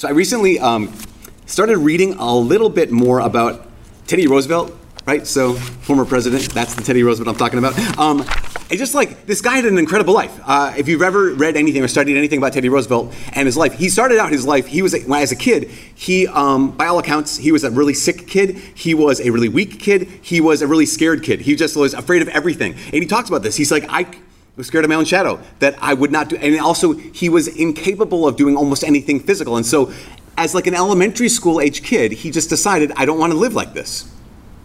So I recently um, started reading a little bit more about Teddy Roosevelt, right? So former president, that's the Teddy Roosevelt I'm talking about. Um, it's just like this guy had an incredible life. Uh, if you've ever read anything or studied anything about Teddy Roosevelt and his life, he started out his life. He was a, as a kid. He, um, by all accounts, he was a really sick kid. He was a really weak kid. He was a really scared kid. He just was afraid of everything. And he talks about this. He's like, I was scared of my own shadow. That I would not do. And also, he was incapable of doing almost anything physical. And so, as like an elementary school age kid, he just decided, I don't want to live like this.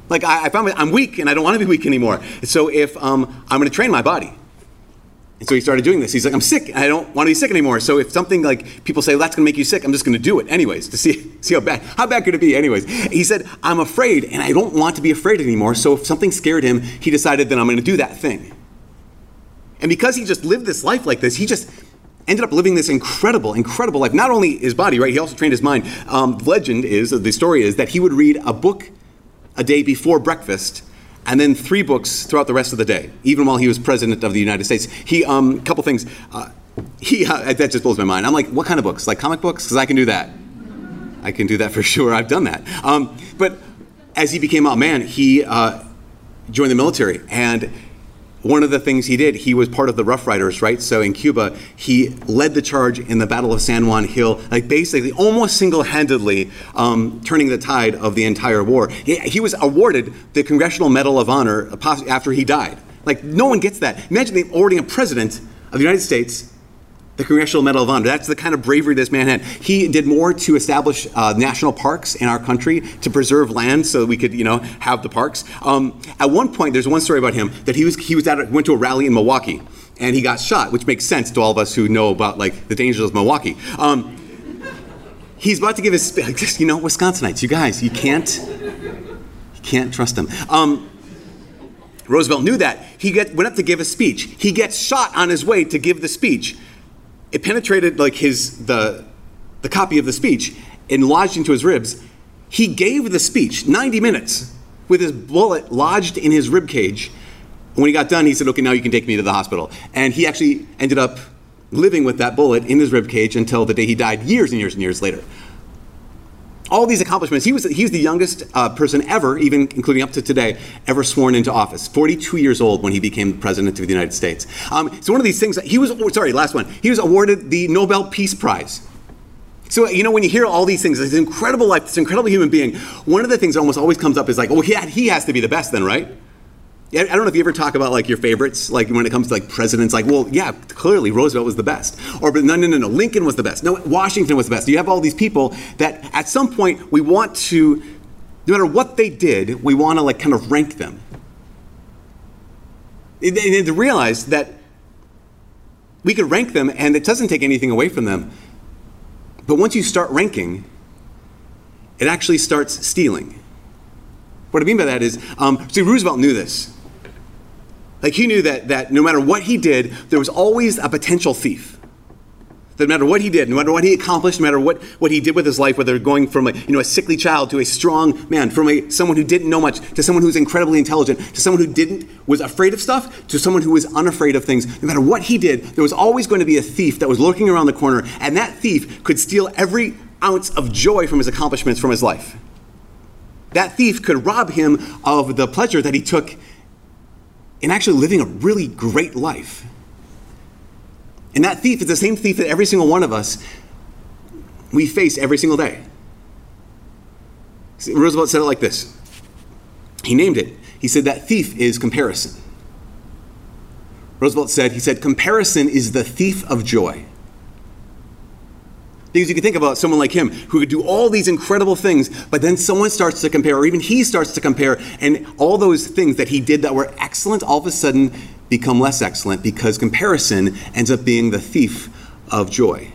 Like I, I found I'm weak and I don't want to be weak anymore. So if um, I'm going to train my body. And so he started doing this. He's like, I'm sick. I don't want to be sick anymore. So if something like people say, well, that's going to make you sick, I'm just going to do it anyways to see, see how bad, how bad could it be anyways. He said, I'm afraid and I don't want to be afraid anymore. So if something scared him, he decided that I'm going to do that thing. And because he just lived this life like this, he just ended up living this incredible, incredible life. Not only his body, right? He also trained his mind. Um, legend is, the story is that he would read a book a day before breakfast and then three books throughout the rest of the day, even while he was president of the United States. He, um, a couple things. Uh, he, uh, that just blows my mind. I'm like, what kind of books? Like comic books? Because I can do that. I can do that for sure. I've done that. Um, but as he became a man, he uh, joined the military and one of the things he did, he was part of the Rough Riders, right? So in Cuba, he led the charge in the Battle of San Juan Hill, like basically almost single handedly um, turning the tide of the entire war. He, he, was awarded the Congressional Medal of Honor after he died. Like, no one gets that. Imagine awarding a president of the United States the Congressional Medal of Honor. That's the kind of bravery this man had. He did more to establish uh, national parks in our country to preserve land so we could, you know, have the parks. Um, at one point, there's one story about him that he was he was at went to a rally in Milwaukee and he got shot, which makes sense to all of us who know about like the dangers of Milwaukee. Um, he's about to give his you know Wisconsinites, you guys, you can't you can't trust them. Um, Roosevelt knew that. He get, went up to give a speech. He gets shot on his way to give the speech it penetrated like his the the copy of the speech and lodged into his ribs. He gave the speech 90 minutes with his bullet lodged in his rib cage. When he got done, he said, "Okay, now you can take me to the hospital." And he actually ended up living with that bullet in his rib cage until the day he died, years and years and years later all these accomplishments. He was he's the youngest uh, person ever, even including up to today, ever sworn into office. 42 years old when he became president of the United States. Um, so one of these things he was sorry, last one. He was awarded the Nobel Peace Prize. So you know when you hear all these things, this incredible life, this incredible human being. One of the things that almost always comes up is like, oh, he, had, he has to be the best, then, right? I don't know if you ever talk about like your favorites, like when it comes to like presidents, like, well, yeah, clearly Roosevelt was the best. Or, but no, no, no, no, Lincoln was the best. No, Washington was the best. You have all these people that at some point we want to, no matter what they did, we want to like kind of rank them. And to realize that we could rank them and it doesn't take anything away from them. But once you start ranking, it actually starts stealing. What I mean by that is, um, see, Roosevelt knew this. Like he knew that, that no matter what he did, there was always a potential thief. That no matter what he did, no matter what he accomplished, no matter what, what he did with his life, whether going from a, you know, a sickly child to a strong man, from a, someone who didn't know much to someone who's incredibly intelligent, to someone who didn't was afraid of stuff, to someone who was unafraid of things, no matter what he did, there was always going to be a thief that was lurking around the corner, and that thief could steal every ounce of joy from his accomplishments from his life. That thief could rob him of the pleasure that he took in actually living a really great life. And that thief is the same thief that every single one of us we face every single day. Roosevelt said it like this. He named it. He said that thief is comparison. Roosevelt said, he said, comparison is the thief of joy. Because you can think about someone like him who could do all these incredible things, but then someone starts to compare, or even he starts to compare, and all those things that he did that were excellent all of a sudden become less excellent because comparison ends up being the thief of joy.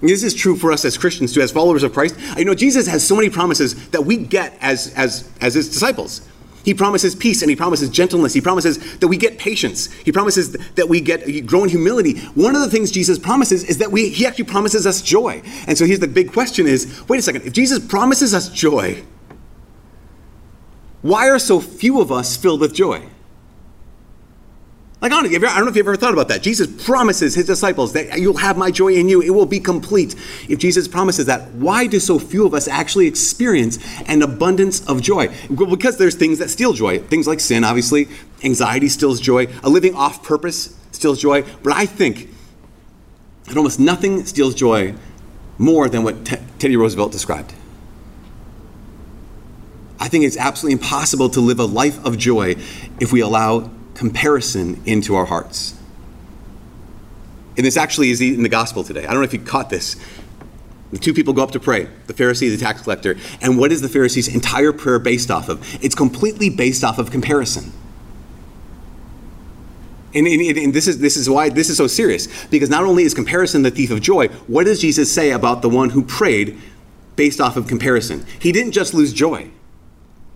This is true for us as Christians too, as followers of Christ. I know, Jesus has so many promises that we get as, as, as his disciples. He promises peace and he promises gentleness. He promises that we get patience. He promises that we get uh, grow in humility. One of the things Jesus promises is that we he actually promises us joy. And so here's the big question is, wait a second, if Jesus promises us joy, why are so few of us filled with joy? Like, honestly, I don't know if you've ever thought about that. Jesus promises his disciples that you'll have my joy in you, it will be complete. If Jesus promises that, why do so few of us actually experience an abundance of joy? Well, because there's things that steal joy. Things like sin, obviously, anxiety steals joy, a living off purpose steals joy. But I think that almost nothing steals joy more than what T- Teddy Roosevelt described. I think it's absolutely impossible to live a life of joy if we allow comparison into our hearts. And this actually is in the gospel today. I don't know if you caught this. The two people go up to pray, the Pharisee the tax collector. And what is the Pharisee's entire prayer based off of? It's completely based off of comparison. And, and, and, this, is, this is why this is so serious. Because not only is comparison the thief of joy, what does Jesus say about the one who prayed based off of comparison? He didn't just lose joy,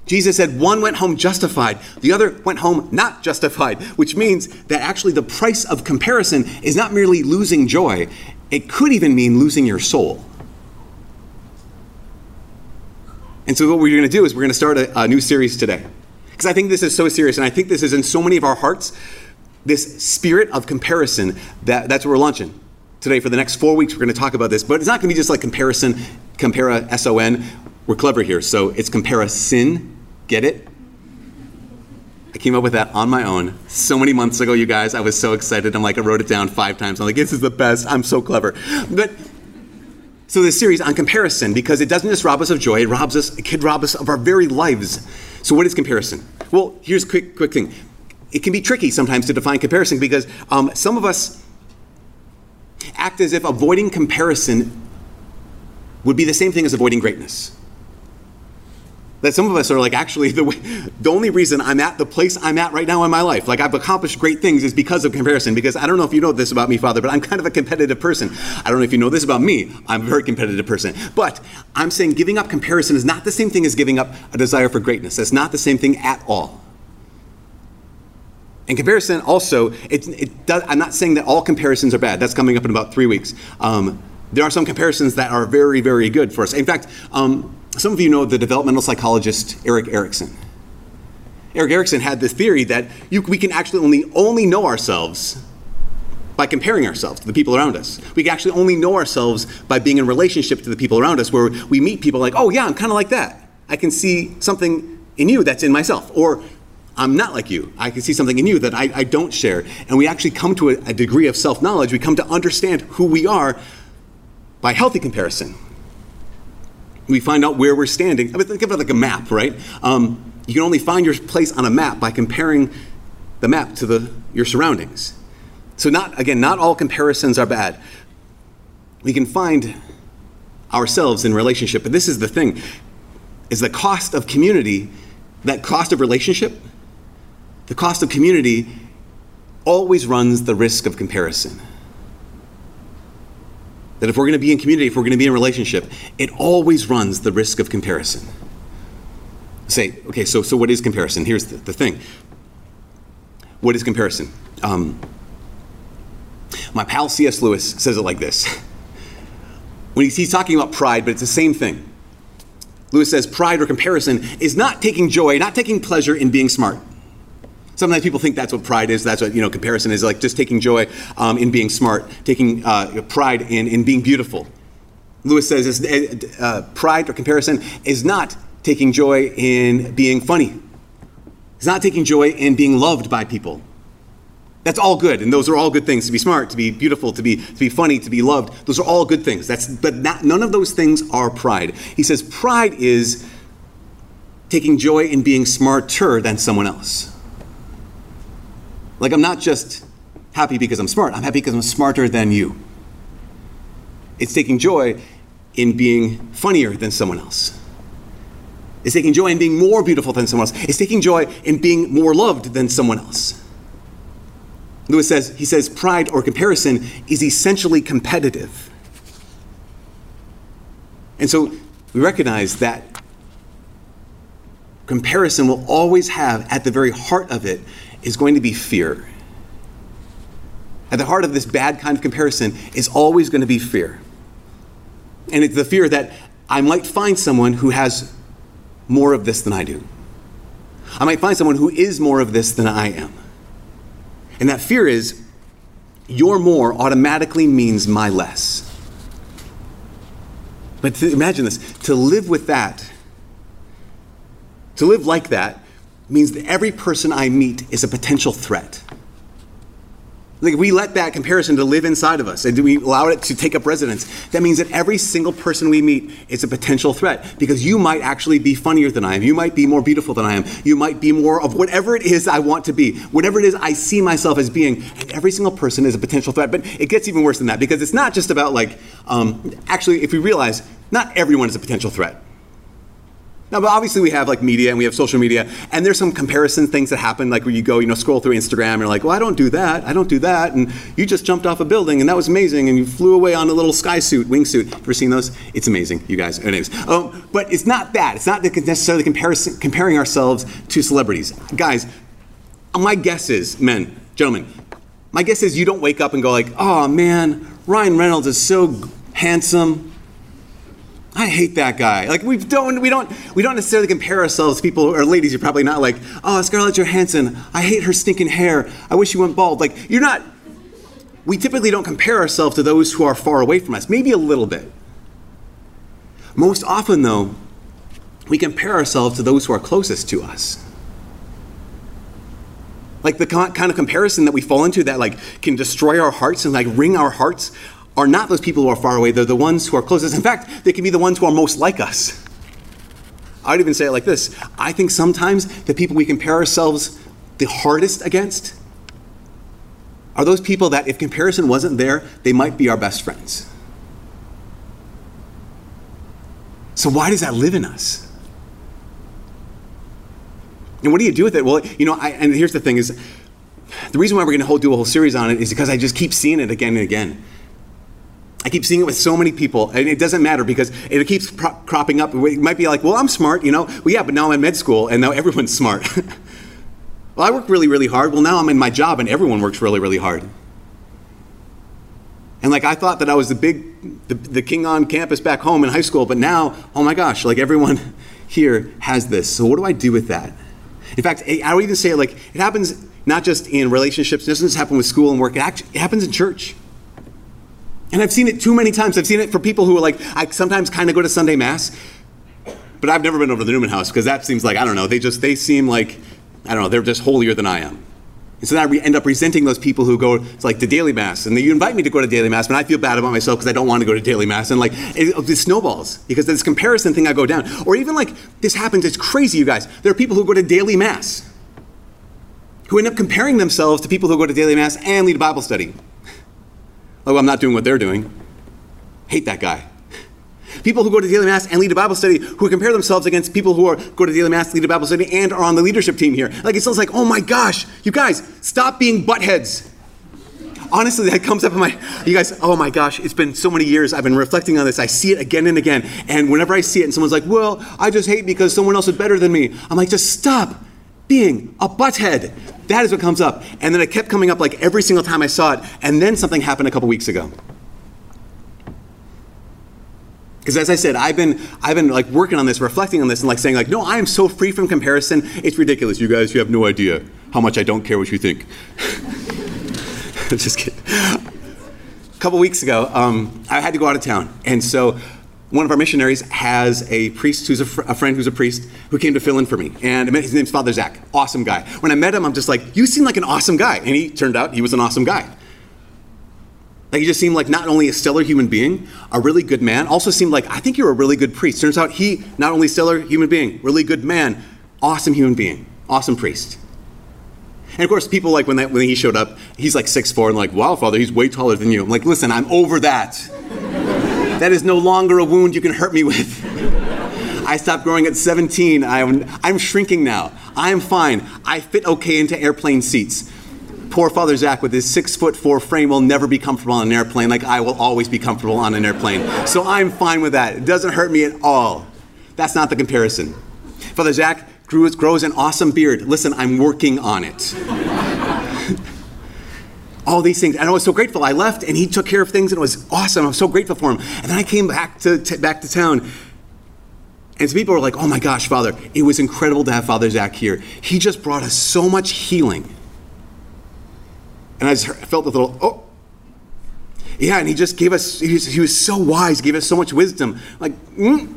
Jesus said one went home justified, the other went home not justified, which means that actually the price of comparison is not merely losing joy, it could even mean losing your soul. And so, what we're going to do is we're going to start a, a new series today. Because I think this is so serious, and I think this is in so many of our hearts this spirit of comparison that, that's what we're launching today for the next four weeks we're going to talk about this but it's not going to be just like comparison compara s-o-n we're clever here so it's comparison Get it? I came up with that on my own so many months ago, you guys. I was so excited. I'm like, I wrote it down five times. I'm like, this is the best. I'm so clever. But so this series on comparison, because it doesn't just rob us of joy, it robs us, it could rob us of our very lives. So what is comparison? Well, here's a quick, quick thing. It can be tricky sometimes to define comparison because um, some of us act as if avoiding comparison would be the same thing as avoiding greatness that some of us are like actually the way, the only reason I'm at the place I'm at right now in my life, like I've accomplished great things, is because of comparison. Because I don't know if you know this about me, Father, but I'm kind of a competitive person. I don't know if you know this about me. I'm a very competitive person. But I'm saying giving up comparison is not the same thing as giving up a desire for greatness. that's not the same thing at all. And comparison also, it, it does, I'm not saying that all comparisons are bad. That's coming up in about three weeks. Um, there are some comparisons that are very, very good for us. In fact, um, some of you know the developmental psychologist Erik Erikson. Erik Erikson had this theory that you, we can actually only, only know ourselves by comparing ourselves to the people around us. We can actually only know ourselves by being in relationship to the people around us, where we meet people like, oh, yeah, I'm kind of like that. I can see something in you that's in myself. Or I'm not like you. I can see something in you that I, I don't share. And we actually come to a, a degree of self knowledge. We come to understand who we are by healthy comparison we find out where we're standing. I mean, think of it like a map, right? Um, you can only find your place on a map by comparing the map to the, your surroundings. So, not again, not all comparisons are bad. We can find ourselves in relationship, but this is the thing: is the cost of community, that cost of relationship, the cost of community always runs the risk of comparison. That if we're going to be in community, if we're going to be in relationship, it always runs the risk of comparison. Say, okay, so, so what is comparison? Here's the, the thing. What is comparison? Um, my pal C.S. Lewis says it like this. When he's, he's talking about pride, but it's the same thing. Lewis says pride or comparison is not taking joy, not taking pleasure in being smart. Sometimes people think that's what pride is. That's what you know. Comparison is like just taking joy um, in being smart, taking uh, pride in in being beautiful. Lewis says uh, pride or comparison is not taking joy in being funny. It's not taking joy in being loved by people. That's all good, and those are all good things. To be smart, to be beautiful, to be to be funny, to be loved. Those are all good things. That's but not, none of those things are pride. He says pride is taking joy in being smarter than someone else. Like, I'm not just happy because I'm smart, I'm happy because I'm smarter than you. It's taking joy in being funnier than someone else. It's taking joy in being more beautiful than someone else. It's taking joy in being more loved than someone else. Lewis says, he says, pride or comparison is essentially competitive. And so we recognize that comparison will always have, at the very heart of it, is going to be fear. At the heart of this bad kind of comparison is always going to be fear. And it's the fear that I might find someone who has more of this than I do. I might find someone who is more of this than I am. And that fear is your more automatically means my less. But imagine this to live with that, to live like that, means that every person I meet is a potential threat. Like we let that comparison to live inside of us and we allow it to take up residence, that means that every single person we meet is a potential threat because you might actually be funnier than I am. You might be more beautiful than I am. You might be more of whatever it is I want to be, whatever it is I see myself as being. And every single person is a potential threat. But it gets even worse than that because it's not just about like, um, actually, if we realize not everyone is a potential threat. Now, but obviously we have like media and we have social media, and there's some comparison things that happen, like where you go, you know, scroll through Instagram and you're like, well, I don't do that, I don't do that, and you just jumped off a building and that was amazing, and you flew away on a little sky suit, wingsuit. Ever seen those? It's amazing, you guys. Anyways, um, but it's not that. It's not necessarily comparison, comparing ourselves to celebrities, guys. My guess is, men, gentlemen, my guess is you don't wake up and go like, oh man, Ryan Reynolds is so handsome. I hate that guy. Like we don't we don't we don't necessarily compare ourselves to people or ladies. You're probably not like, oh Scarlett Johansson. I hate her stinking hair. I wish she went bald. Like you're not. We typically don't compare ourselves to those who are far away from us. Maybe a little bit. Most often, though, we compare ourselves to those who are closest to us. Like the kind of comparison that we fall into that like can destroy our hearts and like wring our hearts are not those people who are far away, they're the ones who are closest. In fact, they can be the ones who are most like us. I'd even say it like this I think sometimes the people we compare ourselves the hardest against are those people that, if comparison wasn't there, they might be our best friends. So, why does that live in us? And what do you do with it? Well, you know, I, and here's the thing is, the reason why we're going to do a whole series on it is because I just keep seeing it again and again. I keep seeing it with so many people, and it doesn't matter because it keeps pro- cropping up. It might be like, well, I'm smart, you know. Well, yeah, but now I'm in med school, and now everyone's smart. well, I work really, really hard. Well, now I'm in my job, and everyone works really, really hard. And like I thought that I was the big, the, the king on campus back home in high school, but now, oh my gosh, like everyone here has this. So what do I do with that? In fact, eh, I would even say like it happens not just in relationships. It doesn't just happen with school and work. It, actually, it happens in church. And I've seen it too many times. I've seen it for people who are like, I sometimes kind of go to Sunday Mass, but I've never been over to the Newman House because that seems like, I don't know, they just, they seem like, I don't know, they're just holier than I am. And so then I end up resenting those people who go to like the daily mass, and you invite me to go to daily mass, but I feel bad about myself because I don't want to go to daily mass, and like it, it snowballs because this comparison thing I go down. Or even like this happens, it's crazy, you guys. There are people who go to daily mass who end up comparing themselves to people who go to daily mass and lead a Bible study. Oh, I'm not doing what they're doing. Hate that guy. People who go to daily mass and lead a Bible study who compare themselves against people who are go to daily mass, lead a Bible study, and are on the leadership team here. Like it sounds like, oh my gosh, you guys, stop being buttheads. Honestly, that comes up in my, you guys, oh my gosh, it's been so many years. I've been reflecting on this. I see it again and again. And whenever I see it and someone's like, well, I just hate because someone else is better than me, I'm like, just stop being a butthead. That is what comes up. And then it kept coming up like every single time I saw it. And then something happened a couple weeks ago. Because as I said, I've been I've been like working on this, reflecting on this, and like saying like, no, I am so free from comparison. It's ridiculous. You guys, you have no idea how much I don't care what you think. Just kidding. A couple weeks ago, um, I had to go out of town, and so one of our missionaries has a priest who's a, fr- a, friend who's a priest who came to fill in for me. And his name's Father Zach. Awesome guy. When I met him, I'm just like, you seem like an awesome guy. And he turned out he was an awesome guy. Like he just seemed like not only a stellar human being, a really good man, also seemed like, I think you're a really good priest. Turns out he, not only stellar human being, really good man, awesome human being, awesome priest. And of course, people like when, that, when he showed up, he's like 6'4 and like, wow, Father, he's way taller than you. I'm like, listen, I'm over that. That is no longer a wound you can hurt me with. I stopped growing at 17. I'm, I'm shrinking now. I'm fine. I fit okay into airplane seats. Poor Father Zach with his six foot four frame will never be comfortable on an airplane like I will always be comfortable on an airplane. So I'm fine with that. It doesn't hurt me at all. That's not the comparison. Father Zach grows an awesome beard. Listen, I'm working on it all these things. And I was so grateful. I left and he took care of things and it was awesome. I was so grateful for him. And then I came back to, back to town. And some people were like, oh my gosh, Father, it was incredible to have Father Zach here. He just brought us so much healing. And I just felt a little, oh. Yeah, and he just gave us, he was, he was so wise, gave us so much wisdom. Like, mm.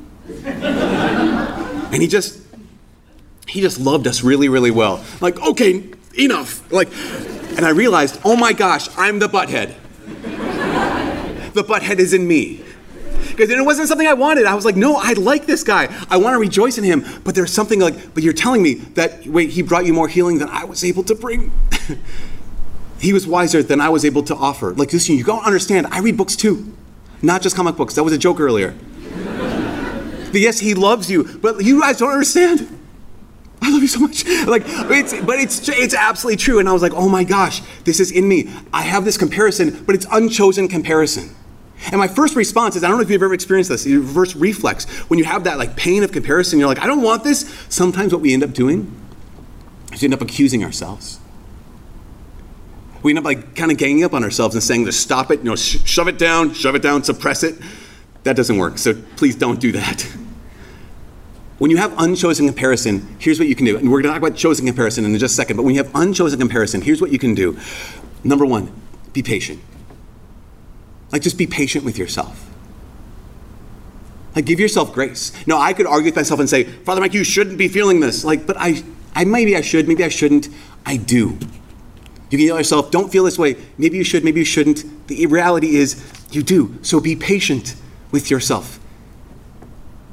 and he just, he just loved us really, really well. Like, okay, enough. Like, and I realized, oh my gosh, I'm the butthead. the butthead is in me. Because it wasn't something I wanted. I was like, no, I like this guy. I want to rejoice in him. But there's something like, but you're telling me that, wait, he brought you more healing than I was able to bring. he was wiser than I was able to offer. Like, listen, you don't understand. I read books too, not just comic books. That was a joke earlier. yes, he loves you, but you guys don't understand. I love you so much. Like, it's, but it's it's absolutely true. And I was like, oh my gosh, this is in me. I have this comparison, but it's unchosen comparison. And my first response is, I don't know if you've ever experienced this, first reflex, when you have that like pain of comparison, you're like, I don't want this. Sometimes what we end up doing is we end up accusing ourselves. We end up like kind of ganging up on ourselves and saying, just stop it, you know, sh- shove it down, shove it down, suppress it. That doesn't work. So please don't do that. When you have unchosen comparison, here's what you can do. And we're going to talk about chosen comparison in just a second, but when you have unchosen comparison, here's what you can do. Number one, be patient. Like, just be patient with yourself. Like, give yourself grace. No, I could argue with myself and say, Father Mike, you shouldn't be feeling this. Like, but I, I maybe I should, maybe I shouldn't. I do. You can yell at yourself, don't feel this way. Maybe you should, maybe you shouldn't. The reality is, you do. So be patient with yourself.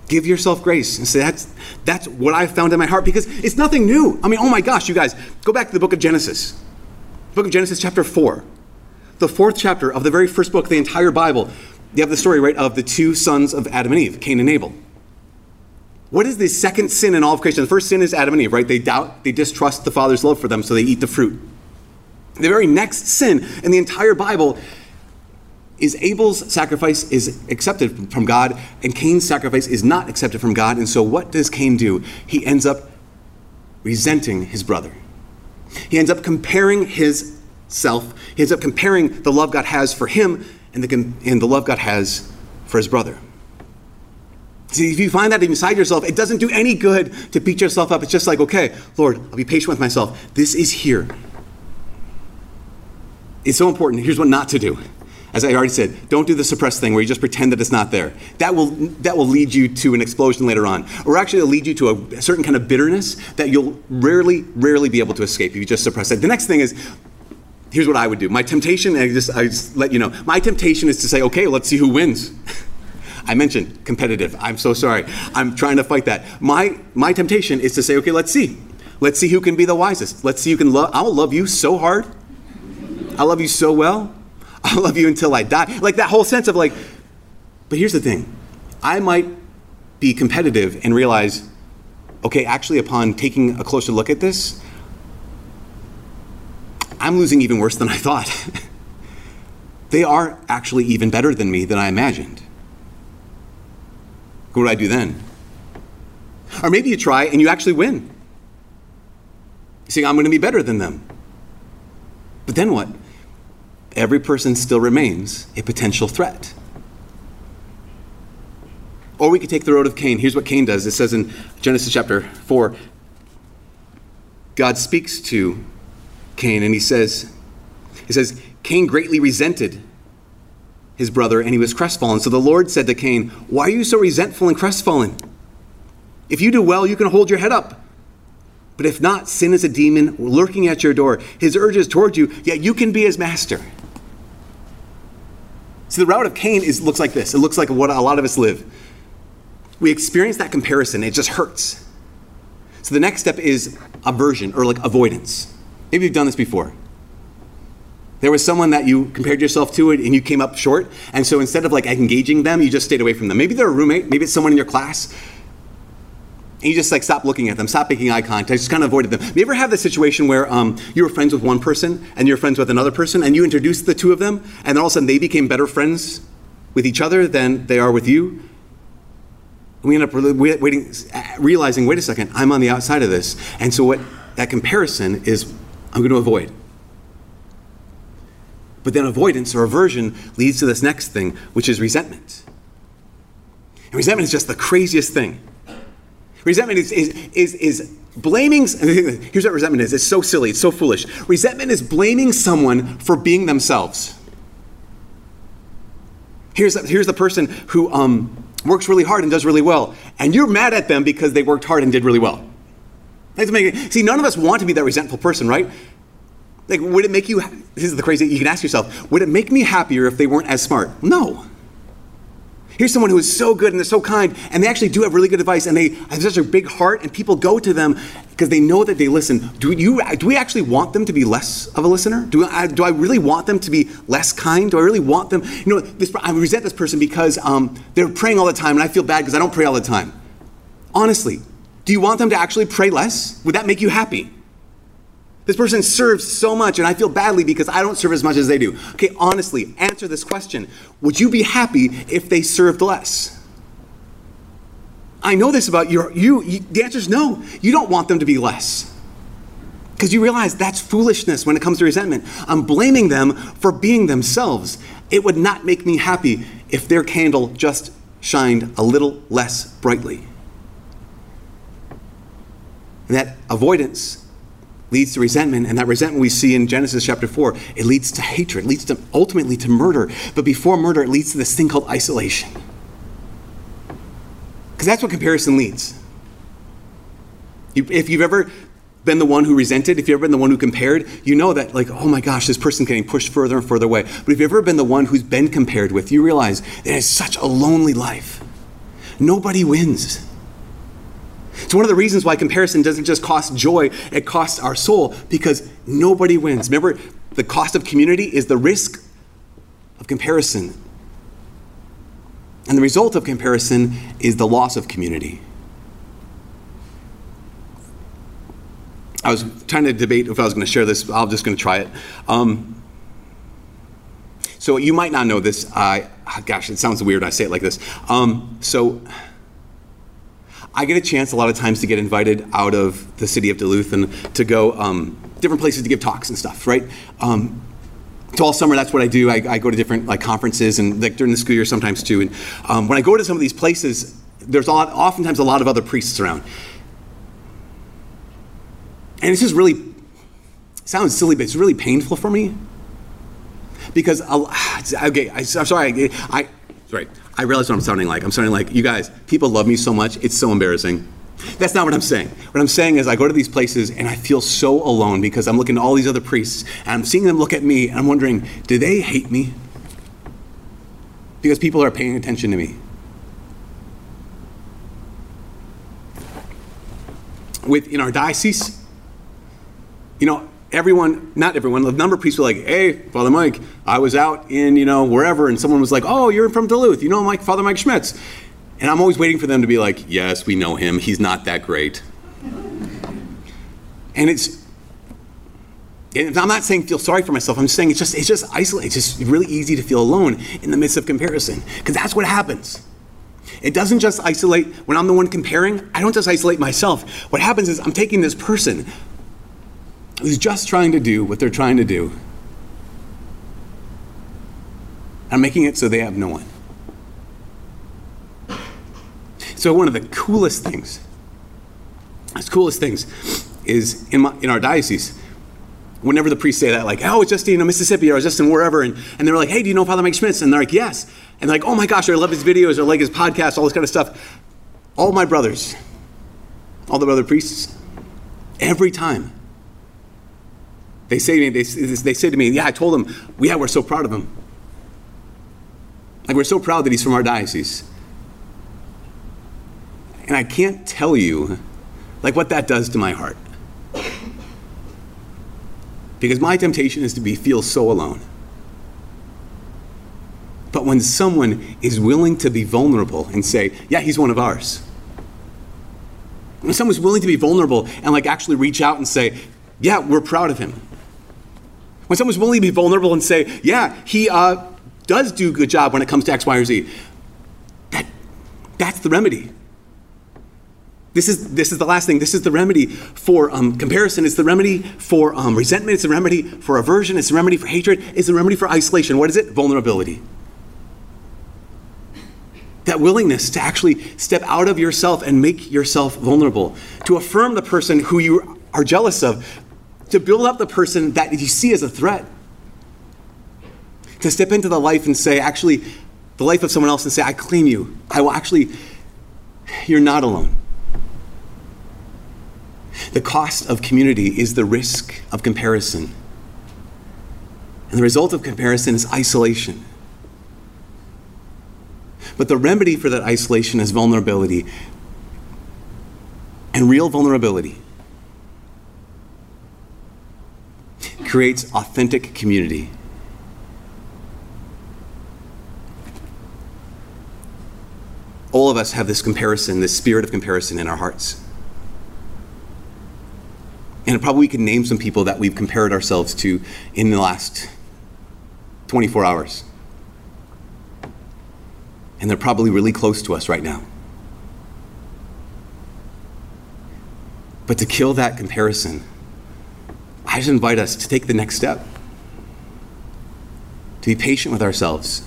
Give yourself grace and say that's that's what I found in my heart because it's nothing new. I mean, oh my gosh, you guys, go back to the book of Genesis. Book of Genesis, chapter 4. The fourth chapter of the very first book of the entire Bible. You have the story, right, of the two sons of Adam and Eve, Cain and Abel. What is the second sin in all of creation? The first sin is Adam and Eve, right? They doubt, they distrust the Father's love for them, so they eat the fruit. The very next sin in the entire Bible is Abel's sacrifice is accepted from God, and Cain's sacrifice is not accepted from God. And so, what does Cain do? He ends up resenting his brother. He ends up comparing his self. He ends up comparing the love God has for him and the, and the love God has for his brother. See, if you find that inside yourself, it doesn't do any good to beat yourself up. It's just like, okay, Lord, I'll be patient with myself. This is here. It's so important. Here's what not to do as I already said, don't do the suppress thing where you just pretend that it's not there. That will, that will lead you to an explosion later on. Or actually, it'll lead you to a certain kind of bitterness that you'll rarely, rarely be able to escape if you just suppress it. The next thing is, here's what I would do. My temptation, I just, I just let you know, my temptation is to say, okay, let's see who wins. I mentioned competitive. I'm so sorry. I'm trying to fight that. My, my temptation is to say, okay, let's see. Let's see who can be the wisest. Let's see who can love. I'll love you so hard. I love you so well I'll love you until I die. Like that whole sense of like, but here's the thing I might be competitive and realize, okay, actually, upon taking a closer look at this, I'm losing even worse than I thought. they are actually even better than me than I imagined. What do I do then? Or maybe you try and you actually win. You say, I'm going to be better than them. But then what? Every person still remains a potential threat. Or we could take the road of Cain. Here's what Cain does it says in Genesis chapter 4 God speaks to Cain and he says, he says, Cain greatly resented his brother and he was crestfallen. So the Lord said to Cain, Why are you so resentful and crestfallen? If you do well, you can hold your head up. But if not, sin is a demon lurking at your door. His urges toward you, yet you can be his master. See, the route of Cain is, looks like this. It looks like what a lot of us live. We experience that comparison, it just hurts. So the next step is aversion or like avoidance. Maybe you've done this before. There was someone that you compared yourself to and you came up short. And so instead of like engaging them, you just stayed away from them. Maybe they're a roommate, maybe it's someone in your class. And you just like stop looking at them, stop making eye contact, just kind of avoided them. You ever have the situation where um, you were friends with one person and you're friends with another person and you introduced the two of them and then all of a sudden they became better friends with each other than they are with you? And we end up waiting, realizing, wait a second, I'm on the outside of this. And so what that comparison is, I'm going to avoid. But then avoidance or aversion leads to this next thing, which is resentment. And resentment is just the craziest thing. Resentment is, is, is, is blaming, here's what resentment is it's so silly, it's so foolish. Resentment is blaming someone for being themselves. Here's, here's the person who um, works really hard and does really well, and you're mad at them because they worked hard and did really well. See, none of us want to be that resentful person, right? Like, would it make you, this is the crazy, you can ask yourself, would it make me happier if they weren't as smart? No. Here's someone who is so good and they're so kind, and they actually do have really good advice, and they have such a big heart, and people go to them because they know that they listen. Do, you, do we actually want them to be less of a listener? Do I, do I really want them to be less kind? Do I really want them? You know, this, I resent this person because um, they're praying all the time, and I feel bad because I don't pray all the time. Honestly, do you want them to actually pray less? Would that make you happy? This person serves so much, and I feel badly because I don't serve as much as they do. Okay, honestly, answer this question Would you be happy if they served less? I know this about your, you, you. The answer is no. You don't want them to be less. Because you realize that's foolishness when it comes to resentment. I'm blaming them for being themselves. It would not make me happy if their candle just shined a little less brightly. And that avoidance leads to resentment, and that resentment we see in Genesis chapter 4, it leads to hatred, it leads to ultimately to murder. But before murder, it leads to this thing called isolation. Because that's what comparison leads. If you've ever been the one who resented, if you've ever been the one who compared, you know that, like, oh my gosh, this person's getting pushed further and further away. But if you've ever been the one who's been compared with, you realize that it's such a lonely life. Nobody wins. It's one of the reasons why comparison doesn't just cost joy, it costs our soul because nobody wins. Remember, the cost of community is the risk of comparison. And the result of comparison is the loss of community. I was trying to debate if I was going to share this. I'm just going to try it. Um, so you might not know this. I, gosh, it sounds weird. I say it like this. Um, so I get a chance a lot of times to get invited out of the city of Duluth and to go um, different places to give talks and stuff, right? Um, so all summer, that's what I do. I, I, go to different like conferences and like during the school year sometimes too. And um, when I go to some of these places, there's a lot, oftentimes a lot of other priests around, and it's just really sounds silly, but it's really painful for me because I'll, okay, I, am sorry, I, I sorry. I realize what I'm sounding like. I'm sounding like, you guys, people love me so much, it's so embarrassing. That's not what I'm saying. What I'm saying is, I go to these places and I feel so alone because I'm looking at all these other priests and I'm seeing them look at me and I'm wondering, do they hate me? Because people are paying attention to me. With in our diocese, you know, everyone, not everyone, a number of were like, hey, Father Mike, I was out in, you know, wherever, and someone was like, oh, you're from Duluth, you know Mike, Father Mike Schmitz. And I'm always waiting for them to be like, yes, we know him, he's not that great. And it's, and I'm not saying feel sorry for myself. I'm saying it's just it's just isolated. It's just really easy to feel alone in the midst of comparison because that's what happens. It doesn't just isolate when I'm the one comparing. I don't just isolate myself. What happens is I'm taking this person who's just trying to do what they're trying to do. I'm making it so they have no one. So one of the coolest things, the coolest things, is in, my, in our diocese. Whenever the priests say that, like, oh, I was just in Mississippi or I just in wherever, and, and they're like, hey, do you know Father Mike Schmitz? And they're like, yes. And they're like, oh my gosh, I love his videos, I like his podcast, all this kind of stuff. All my brothers, all the brother priests, every time they say to me, they, they say to me, yeah, I told him, yeah, we're so proud of him. Like, we're so proud that he's from our diocese. And I can't tell you, like, what that does to my heart. Because my temptation is to be feel so alone. But when someone is willing to be vulnerable and say, yeah, he's one of ours. When someone's willing to be vulnerable and like actually reach out and say, yeah, we're proud of him. When someone's willing to be vulnerable and say, yeah, he uh, does do a good job when it comes to X, Y, or Z, that, that's the remedy. This is, this is the last thing. This is the remedy for um, comparison. It's the remedy for um, resentment. It's the remedy for aversion. It's the remedy for hatred. It's the remedy for isolation. What is it? Vulnerability. that willingness to actually step out of yourself and make yourself vulnerable, to affirm the person who you are jealous of, to build up the person that you see as a threat, to step into the life and say, actually, the life of someone else and say, I claim you. I will actually, you're not alone. The cost of community is the risk of comparison. And the result of comparison is isolation. But the remedy for that isolation is vulnerability. And real vulnerability creates authentic community. All of us have this comparison, this spirit of comparison in our hearts. And probably we can name some people that we've compared ourselves to in the last 24 hours. And they're probably really close to us right now. But to kill that comparison, I just invite us to take the next step, to be patient with ourselves,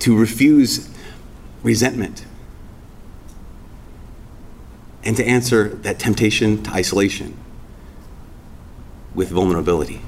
to refuse resentment. And to answer that temptation to isolation with vulnerability.